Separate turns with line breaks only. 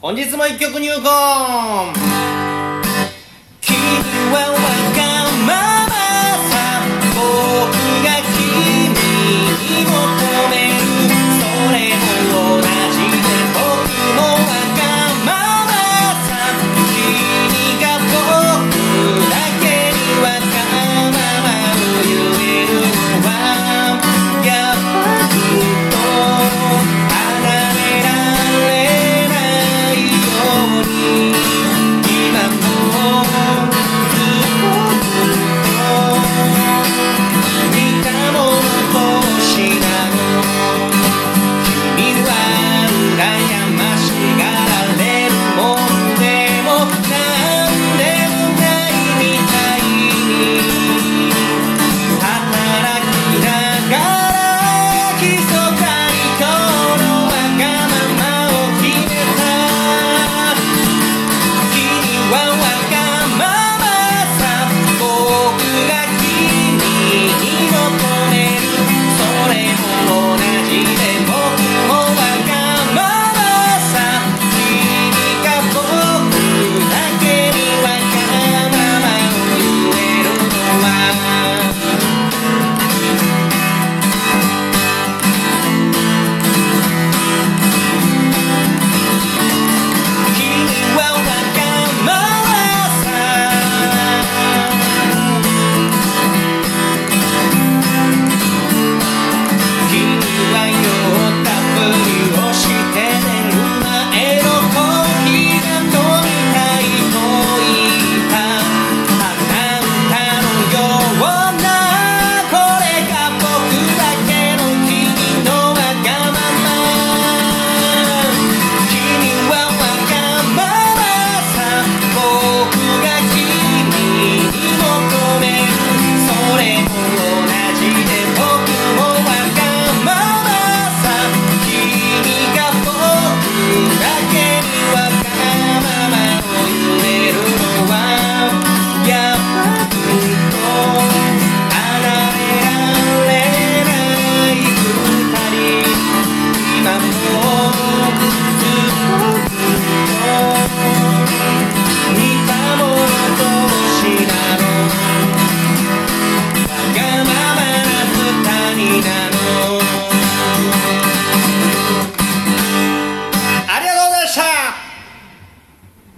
本日も一曲入魂